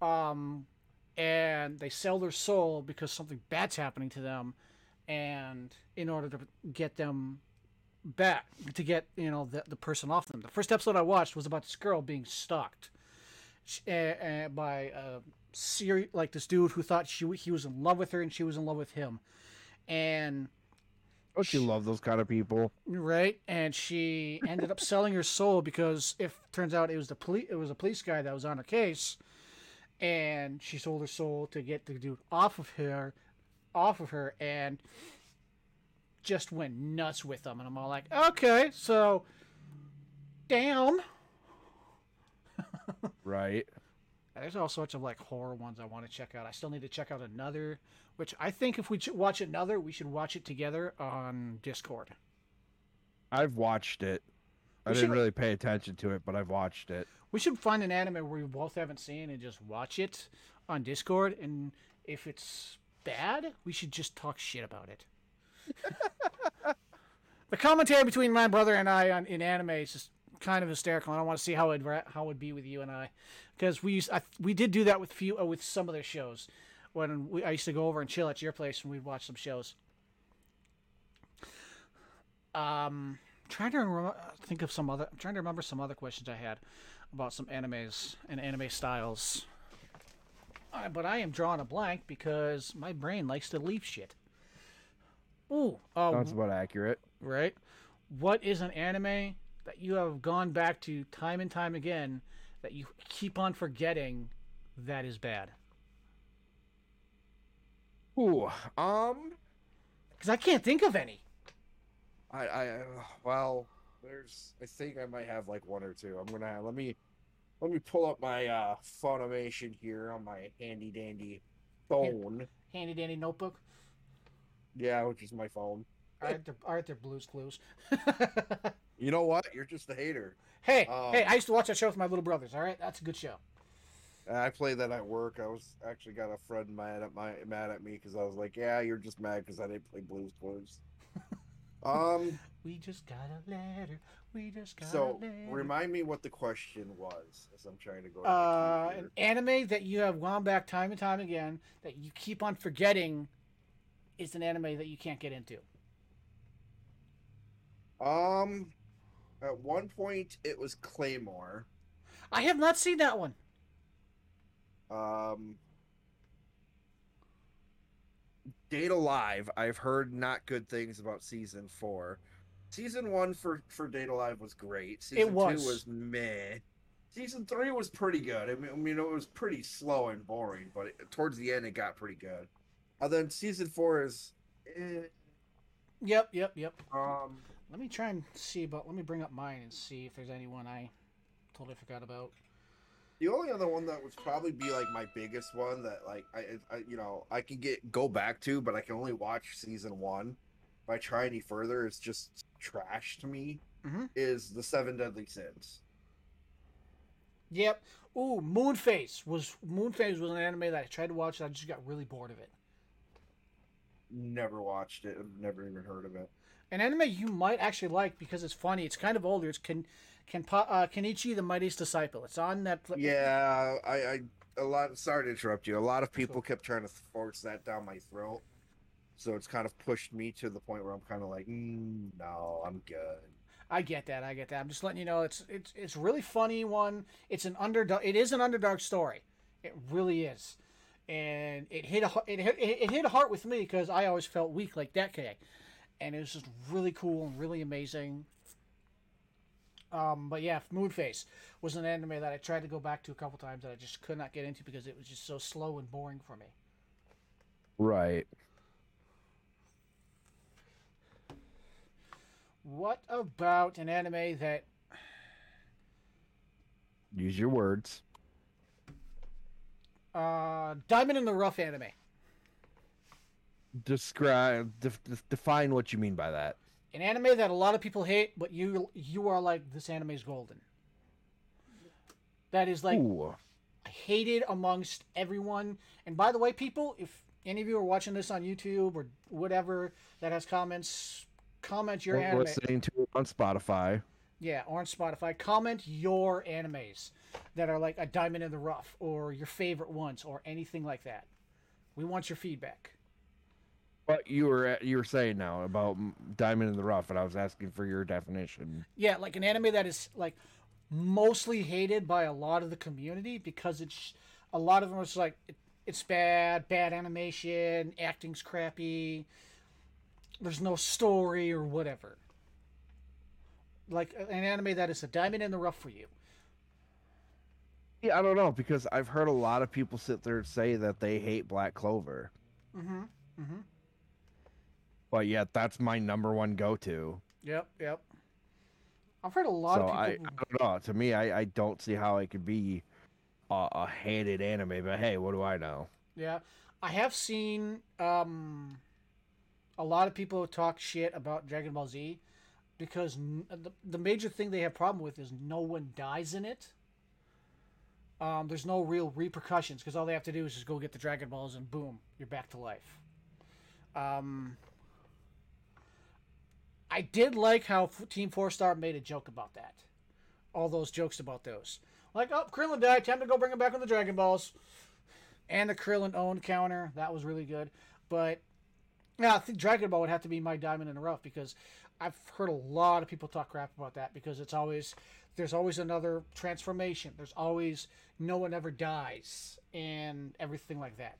um, and they sell their soul because something bad's happening to them, and in order to get them back to get you know the, the person off them. The first episode I watched was about this girl being stalked uh, uh, by a seri- like this dude who thought she he was in love with her and she was in love with him, and Don't you love those kind of people? right and she ended up selling her soul because if turns out it was the police it was a police guy that was on her case, and she sold her soul to get the dude off of her, off of her and just went nuts with them and I'm all like okay so damn Right. There's all sorts of like horror ones I want to check out. I still need to check out another, which I think if we ch- watch another, we should watch it together on Discord. I've watched it. I We didn't should- really pay attention to it, but I've watched it. We should find an anime we both haven't seen and just watch it on Discord. And if it's bad, we should just talk shit about it. the commentary between my brother and I on in anime is just kind of hysterical. and I want to see how it how it would be with you and I, because we used I, we did do that with few uh, with some of the shows when we, I used to go over and chill at your place and we'd watch some shows. Um, trying to rem- think of some other. I'm trying to remember some other questions I had about some animes and anime styles. Uh, but I am drawing a blank because my brain likes to leave shit. Ooh, oh, that's about accurate. right. What is an anime that you have gone back to time and time again that you keep on forgetting that is bad? Ooh, um, Because I can't think of any. I, I, well, there's. I think I might have like one or two. I'm gonna let me, let me pull up my uh Funimation here on my handy dandy phone. Handy dandy notebook. Yeah, which is my phone. Aren't there, aren't there Blues Clues? You know what? You're just a hater. hey, Um, hey! I used to watch that show with my little brothers. All right, that's a good show. I played that at work. I was actually got a friend mad at my mad at me because I was like, "Yeah, you're just mad because I didn't play Blues Clues." um. We just got a letter. We just got So a letter. remind me what the question was, as I'm trying to go. uh, an anime that you have gone back time and time again that you keep on forgetting is an anime that you can't get into. Um, at one point it was Claymore. I have not seen that one. Um, Date A Live. I've heard not good things about season four. Season one for for Date A Live was great. Season was. two was meh. Season three was pretty good. I mean, I mean, it was pretty slow and boring, but it, towards the end it got pretty good. And then season four is, eh, Yep, yep, yep. um, Let me try and see about. Let me bring up mine and see if there's anyone I totally forgot about. The only other one that would probably be like my biggest one that like I, I you know I can get go back to, but I can only watch season one. If I try any further, it's just trash to me. Mhm. Is the Seven Deadly Sins? Yep. Ooh, Moonface was Moonface was an anime that I tried to watch. And I just got really bored of it. Never watched it. Never even heard of it. An anime you might actually like because it's funny. It's kind of older. It's Ken, Ken, uh, Kenichi the Mightiest Disciple. It's on Netflix. Yeah, I, I a lot. Sorry to interrupt you. A lot of people kept trying to force that down my throat, so it's kind of pushed me to the point where I'm kind of like, mm, no, I'm good. I get that. I get that. I'm just letting you know it's it's it's really funny one. It's an underdog. It is an underdog story. It really is, and it hit a it hit, it hit a heart with me because I always felt weak like that guy, and it was just really cool and really amazing. Um, but yeah, Moonface was an anime that I tried to go back to a couple times that I just could not get into because it was just so slow and boring for me. Right. What about an anime that Use your words. uh, Diamond in the Rough anime? Describe, def, def- define what you mean by that. an anime that a lot of people hate, but you you are like this anime is golden. That is like Ooh. hated amongst everyone. And by the way, people, if any of you are watching this on YouTube or whatever that has comments, comment your Or anime. listening to it on Spotify. Yeah, or on Spotify. Comment your animes that are like a diamond in the rough or your favorite ones or anything like that. We want your feedback. What you were you were saying now about Diamond in the Rough, and I was asking for your definition. Yeah, like an anime that is like mostly hated by a lot of the community because it's a lot of them are just like it, it's bad, bad animation, acting's crappy, there's no story or whatever. Like an anime that is a diamond in the rough for you. Yeah, I don't know because I've heard a lot of people sit there and say that they hate Black Clover, Mm-hmm. Mm-hmm. But yet that's my number one go-to. Yep. Yep. I've heard a lot so of people. I, I don't know. To me, I, I don't see how it could be a, a hated anime. But hey, what do I know? Yeah, I have seen um, a lot of people talk shit about Dragon Ball Z because n- the, the major thing they have problem with is no one dies in it. Um, there's no real repercussions because all they have to do is just go get the Dragon Balls and boom, you're back to life. Um, I did like how Team Four Star made a joke about that. All those jokes about those, like, oh, Krillin died, time to go bring him back with the Dragon Balls and the Krillin owned counter. That was really good. But yeah, I think Dragon Ball would have to be my diamond in the rough because I've heard a lot of people talk crap about that because it's always there's always another transformation. There's always no one ever dies and everything like that.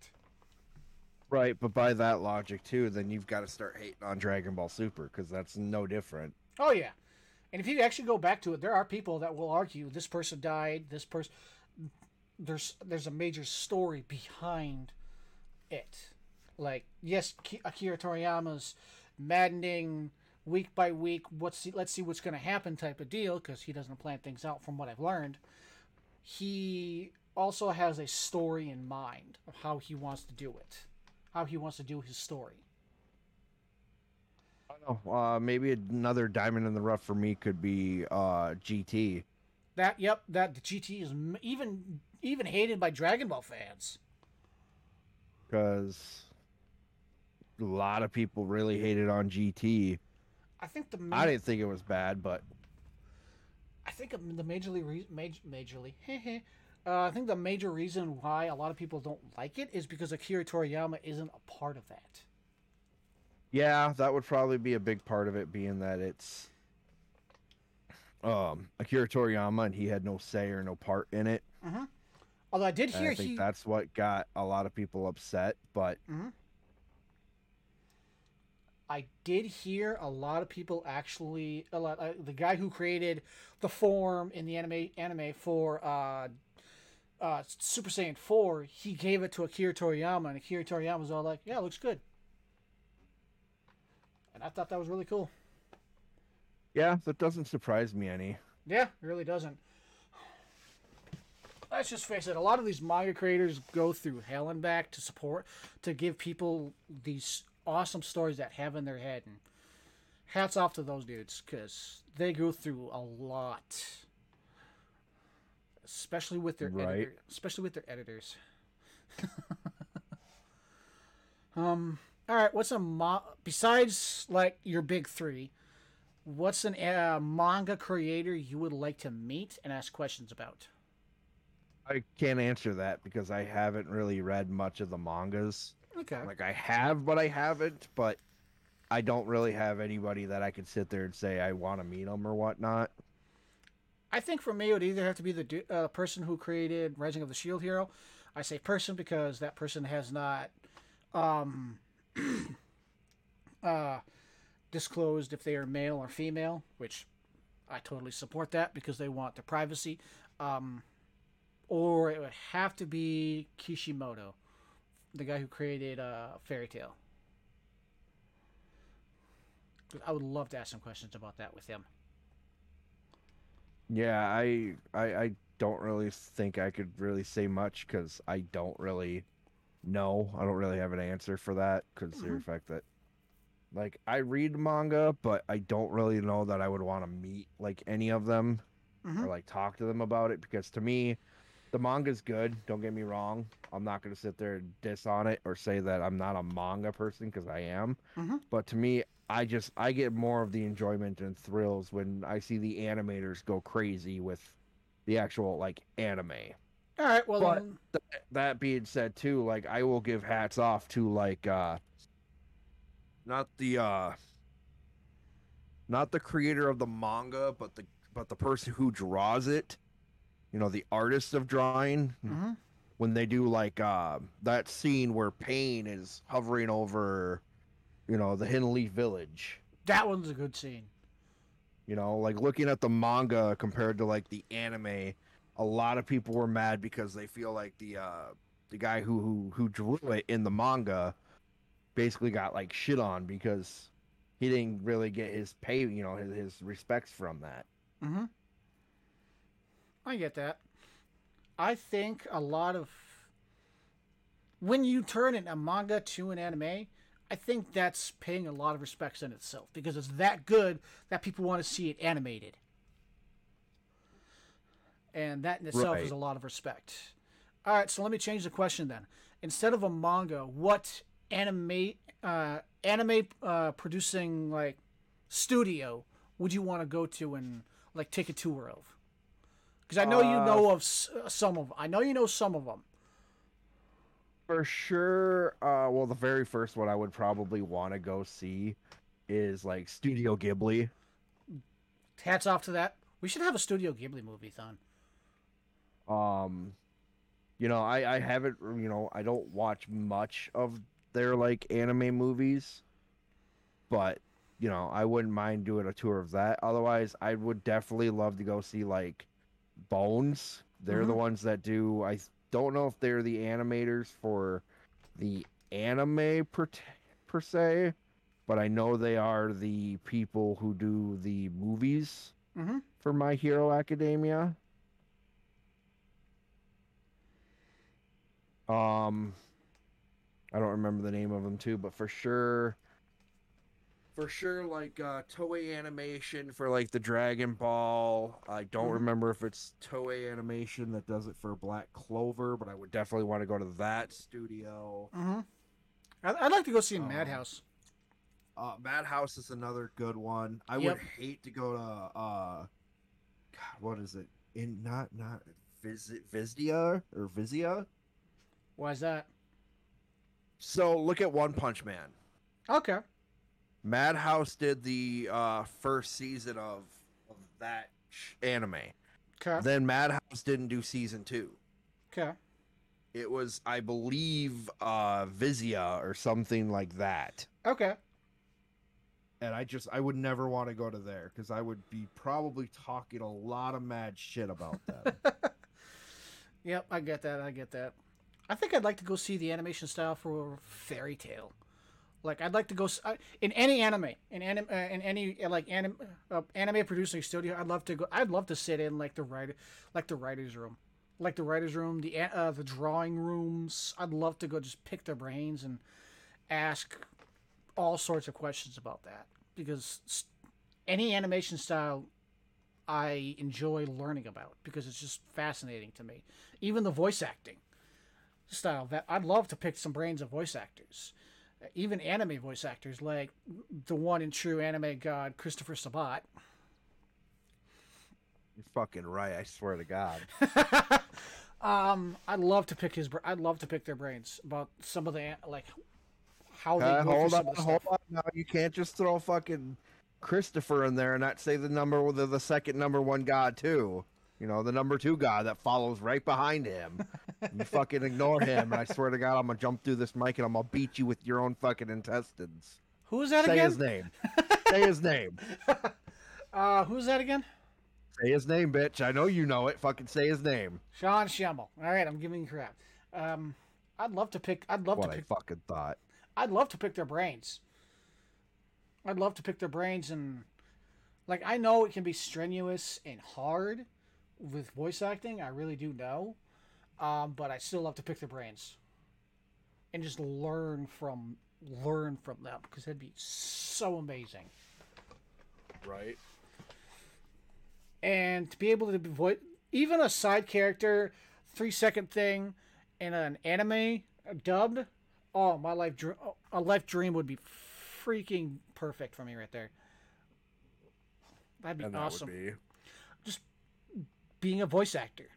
Right, but by that logic too, then you've got to start hating on Dragon Ball Super because that's no different. Oh yeah. And if you actually go back to it, there are people that will argue this person died, this person there's there's a major story behind it. Like yes, Akira Toriyama's maddening week by week. What's let's see what's going to happen type of deal because he doesn't plan things out from what I've learned. He also has a story in mind of how he wants to do it, how he wants to do his story. Oh, uh, maybe another diamond in the rough for me could be uh, GT. That yep, that the GT is m- even even hated by Dragon Ball fans. because a lot of people really hated on GT. I think the I didn't think it was bad, but I think the majorly re- major, majorly uh, I think the major reason why a lot of people don't like it is because Akira Toriyama isn't a part of that. yeah, that would probably be a big part of it, being that it's um Akira Toriyama and he had no say or no part in it. Although I did And hear I think he that's what got a lot of people upset. But I did hear a lot of people actually a lot, uh, the guy who created the form in the anime anime for uh, uh, Super Saiyan 4, he gave it to Akira Toriyama and Akira Toriyama was all like, "Yeah, it looks good." And I thought that was really cool. yeah, that doesn't surprise me any. Yeah, it really doesn't. Let's just face it. A lot of these manga creators go through hell and back to support, to give people these awesome stories that have in their head. And hats off to those dudes because they go through a lot, especially with their Right. editor, especially with their editors. um. All right. What's a mo- besides like your big three? What's an uh, manga creator you would like to meet and ask questions about? I can't answer that because I haven't really read much of the mangas. Okay. Like I have, but I haven't. But I don't really have anybody that I could sit there and say I want to meet them or whatnot. I think for me, it would either have to be the uh, person who created Rising of the Shield Hero. I say person because that person has not um, uh, disclosed if they are male or female, which I totally support that because they want their privacy. Um, or it would have to be Kishimoto, the guy who created uh, Fairy Tail. I would love to ask some questions about that with him. Yeah, I I, I don't really think I could really say much because I don't really know. I don't really have an answer for that, considering the fact that like I read manga, but I don't really know that I would want to meet like any of them Mhm. or like talk to them about it because to me the manga's good don't get me wrong i'm not going to sit there and diss on it or say that i'm not a manga person because i am Mhm. but to me i just i get more of the enjoyment and thrills when i see the animators go crazy with the actual like anime All right. Well, But- then, that being said too like i will give hats off to like uh not the uh not the creator of the manga, but the but the person who draws it. You know, the artist of drawing. hmm When they do like uh that scene where Pain is hovering over, you know, the Hidden Leaf Village. That one's a good scene. You know, like looking at the manga compared to like the anime, a lot of people were mad because they feel like the uh the guy who who who drew it in the manga basically got like shit on because he didn't really get his pay, you know, his, his respects from that. hmm I get that. I think a lot of when you turn in a manga to an anime, I think that's paying a lot of respects in itself because it's that good that people want to see it animated. And that in itself is a lot of respect. All right, so let me change the question then. Instead of a manga, what anime uh, anime uh, producing like studio would you want to go to and like take a tour of? Because I know you Uh, know of s- some of. I know you know some of them. For sure, uh well the very first one I would probably want to go see is like Studio Ghibli. Hats off to that. We should have a Studio Ghibli movie, thon. um you know i i haven't you know i don't watch much of their like anime movies but you know i wouldn't mind doing a tour of that otherwise i would definitely love to go see like bones they're the Mhm. ones that do i don't know if they're the animators for the anime per, per se but i know they are the people who do the movies Mm-hmm. for my hero academia Um, I don't remember the name of them too, but for sure, for sure, like uh, Toei Animation for like the Dragon Ball. I don't Mhm. remember if it's Toei Animation that does it for Black Clover, but I would definitely want to go to that studio. Mm-hmm. I'd, I'd like to go see Um, Madhouse. Uh, Madhouse is another good one. I Yep. would hate to go to uh, God, what is it? In not not Visit Vizia or Vizia. Why is that? So look at One Punch Man. Okay. Madhouse did the uh, first season of, of that anime. Okay. Then Madhouse didn't do season two. Okay. It was, I believe, uh, Vizia or something like that. Okay. And I just, I would never want to go to there because I would be probably talking a lot of mad shit about that. Yep, I get that. I get that. I think I'd like to go see the animation style for Fairy Tail. Like I'd like to go I- in any anime, in anim, uh, in any uh, like anime, uh, anime producing studio. I'd love to go. I'd love to sit in like the writer, like the writers' room, like the writers' room, the uh, the drawing rooms. I'd love to go just pick their brains and ask all sorts of questions about that because any animation style I enjoy learning about because it's just fascinating to me. Even the voice acting style that I'd love to pick some brains of voice actors. Even anime voice actors like the one and true anime god Christopher Sabat. You're fucking right. I swear to God. um, I'd love to pick his. I'd love to pick their brains about some of the like how they Uh, go hold on, hold on. Now you can't just throw fucking Christopher in there and not say the number the, the second number one god too. You know, the number two god that follows right behind him. you fucking ignore him, and I swear to God, I'm gonna jump through this mic and I'm gonna beat you with your own fucking intestines. Who's that again? Say again? his name. Say his name. Uh, who's that again? Say his name, bitch. I know you know it. Fucking say his name. Sean Schemmel. All right, I'm giving you crap. Um, I'd love to pick. I'd love What to I pick. fucking thought. I'd love to pick their brains. I'd love to pick their brains and like I know it can be strenuous and hard with voice acting. I really do know, um, but I still love to pick their brains and just learn from learn from them because that'd be so amazing. Right. And to be able to voice even a side character, three second thing, in an anime dubbed, oh my life dream, a life dream would be freaking perfect for me right there. That'd be And that awesome. would be. Just being a voice actor,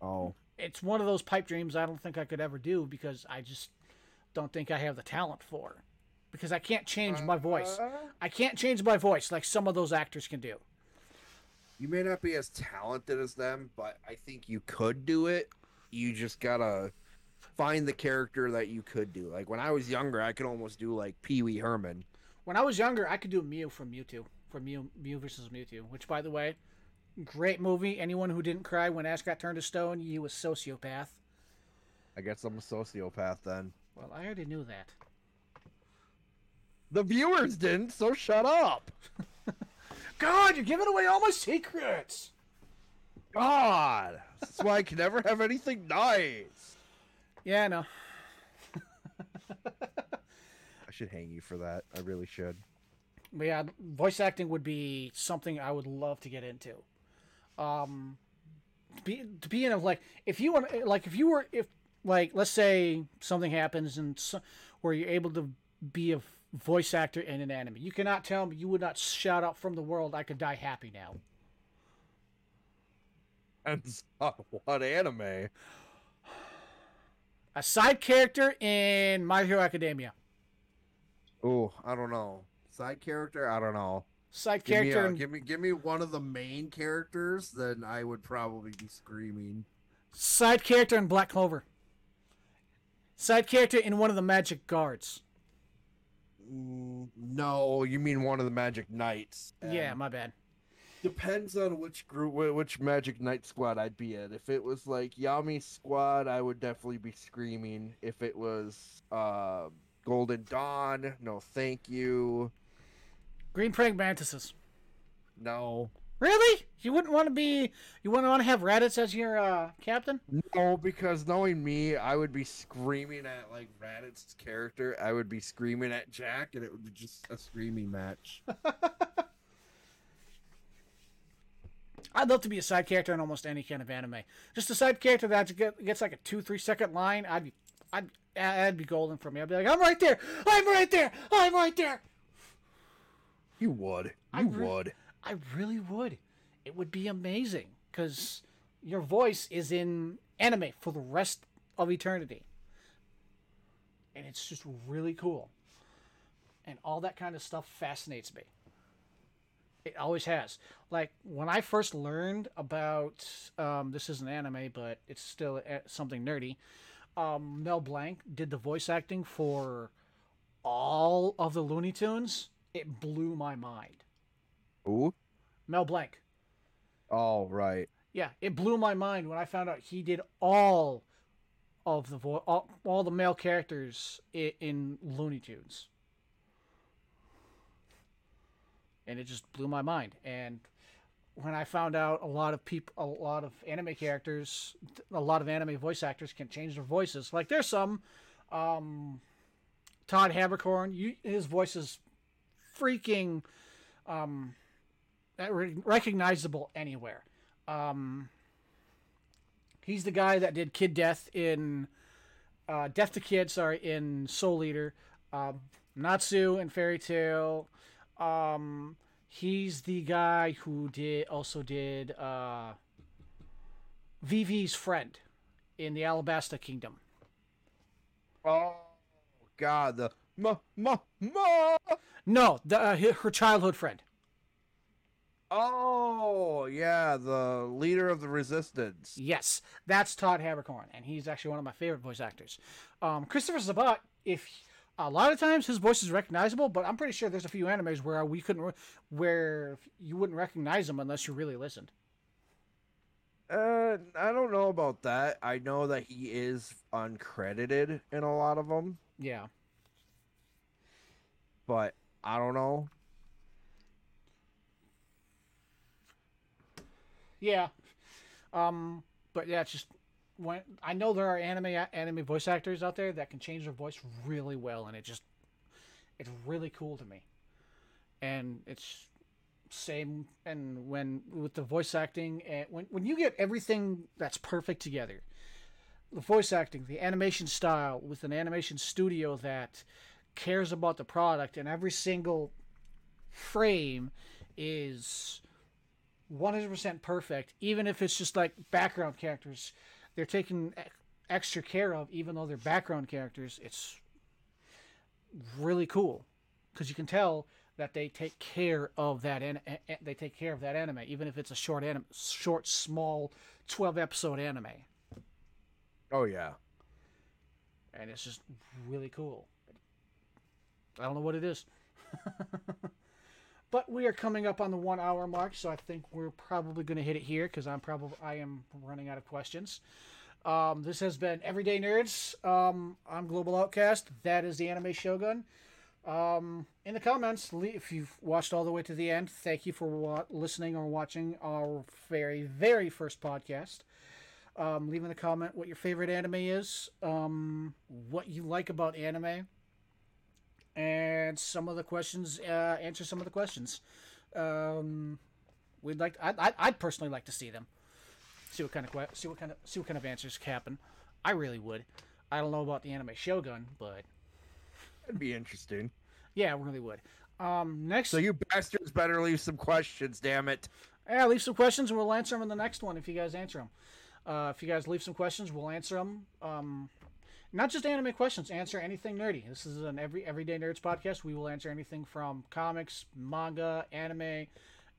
Oh. It's one of those pipe dreams I don't think I could ever do because I just don't think I have the talent for. because I can't change my voice. Uh, I can't change my voice like some of those actors can do. You may not be as talented as them, but I think you could do it. You just gotta find the character that you could do. Like when I was younger, I could almost do like Pee Wee Herman. When I was younger, I could do Mew from Mewtwo, from Mew, Mew versus Mewtwo, which, by the way, great movie. Anyone who didn't cry when Ash got turned to stone, you a sociopath. I guess I'm a sociopath then. Well, I already knew that. The viewers didn't, so shut up. God, you're giving away all my secrets. God, that's why I can never have anything nice. Yeah, I know. I should hang you for that. I really should. But yeah, voice acting would be something I would love to get into. Um, to be to be in a like if you want like if you were if like let's say something happens and so, where you're able to be a voice actor in an anime, you cannot tell me you would not shout out from the world, "I could die happy now." And so, what anime? A side character in My Hero Academia. Oh, I don't know. Side character? I don't know. Side Give me, character. a- in- give me give me one of the main characters, then I would probably be screaming. Side character in Black Clover. Side character in one of the Magic Guards. Mm, no, you mean one of the Magic Knights? Yeah, my bad. Depends on which group, which Magic Knight squad I'd be in. If it was like Yami squad, I would definitely be screaming. If it was uh, Golden Dawn, no, thank you. Green Praying Mantises. No, Really? You wouldn't want to be? You wouldn't want to have Raditz as your uh, captain? no, because knowing me, I would be screaming at like Raditz's character. I would be screaming at Jack, and it would be just a screaming match. I'd love to be a side character in almost any kind of anime. Just a side character that gets like a two, three second line. I'd be, I'd, that'd be golden for me. I'd be like, I'm right there. I'm right there. I'm right there. You would. You I re- would. I really would. It would be amazing because your voice is in anime for the rest of eternity. And it's just really cool. And all that kind of stuff fascinates me. It always has. Like when I first learned about um, this is an anime, but it's still uh, something nerdy. Um, Mel Blanc did the voice acting for all of the Looney Tunes. It blew my mind. Ooh. Mel Blanc. Oh, right. Yeah, it blew my mind when I found out he did all of the vo- all, all the male characters in, in Looney Tunes. And it just blew my mind. And when I found out a lot of people, a lot of anime characters, a lot of anime voice actors can change their voices. Like there's some, um, Todd Haberkorn, you, his voice is freaking, um, recognizable anywhere. Um, he's the guy that did Kid Death in uh, Death to Kid, sorry, in Soul Eater, um, Natsu in Fairy Tail. Um, he's the guy who did also did uh, Vivi's friend in the Alabasta Kingdom. Oh, God. The ma ma ma. No, the, uh, her childhood friend. Oh, yeah, the leader of the resistance. Yes, that's Todd Haberkorn, and he's actually one of my favorite voice actors. Um, Christopher Sabat, if a lot of times his voice is recognizable, but I'm pretty sure there's a few animes where we couldn't, re- where you wouldn't recognize him unless you really listened. Uh, I don't know about that. I know that he is uncredited in a lot of them, Yeah, but I don't know. yeah, um, but yeah, it's just when I know there are anime anime voice actors out there that can change their voice really well, and it just it's really cool to me, and it's same and when with the voice acting and when when you get everything that's perfect together the voice acting the animation style with an animation studio that cares about the product and every single frame is 100% perfect even if it's just like background characters. They're taken e- extra care of even though they're background characters. It's really cool because you can tell that they take care of that an- a- a- they take care of that anime even if it's a short anime short small 12 episode anime. Oh yeah. and it's just really cool i don't know what it is. But we are coming up on the one hour mark so i think we're probably going to hit it here because i'm probably i am running out of questions. Um, this has been everyday nerds. Um, i'm global outcast. That is the anime shogun. Um, in the comments if you've watched all the way to the end thank you for wa- listening or watching our very very first podcast. Um, leaving a comment what your favorite anime is um, what you like about anime and some of the questions uh, answer some of the questions um, we'd like I'd, I'd, I'd personally like to see them see what kind of que- see what kind of see what kind of answers happen i really would i don't know about the anime shogun but That'd be interesting. yeah I really would um, next So you bastards better leave some questions, damn it. Yeah, leave some questions and we'll answer them in the next one if you guys answer them. Uh, if you guys leave some questions, we'll answer them. Um, not just anime questions, answer anything nerdy. This is an every everyday nerds podcast. We will answer anything from comics, manga, anime,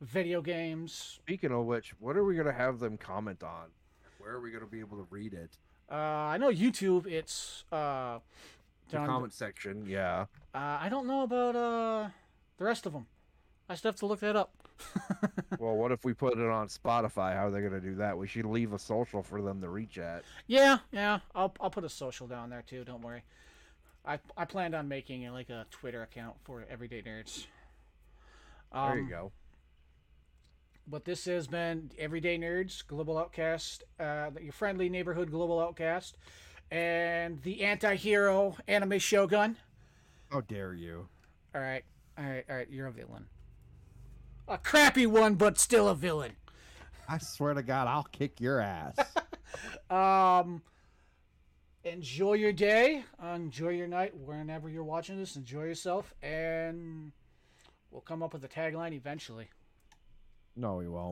video games. Speaking of which, what are we gonna have them comment on? Where are we gonna be able to read it? Uh, I know YouTube. It's uh, The down- comment section, yeah. Uh, I don't know about uh, the rest of them. I still have to look that up. well, what if we put it on Spotify? How are they gonna do that? We should leave a social for them to reach at. Yeah, yeah. I'll I'll put a social down there too. Don't worry. I I planned on making like a Twitter account for Everyday Nerds. There you Um, go. But this has been Everyday Nerds, Global Outcast, uh, your friendly neighborhood Global Outcast, and the anti-hero anime Shogun. How dare you? All right, all right, all right. You're a villain. A crappy one, but still a villain. I swear to God, I'll kick your ass. Um, enjoy your day, enjoy your night, whenever you're watching this. Enjoy yourself, and we'll come up with a tagline eventually. no, we won't.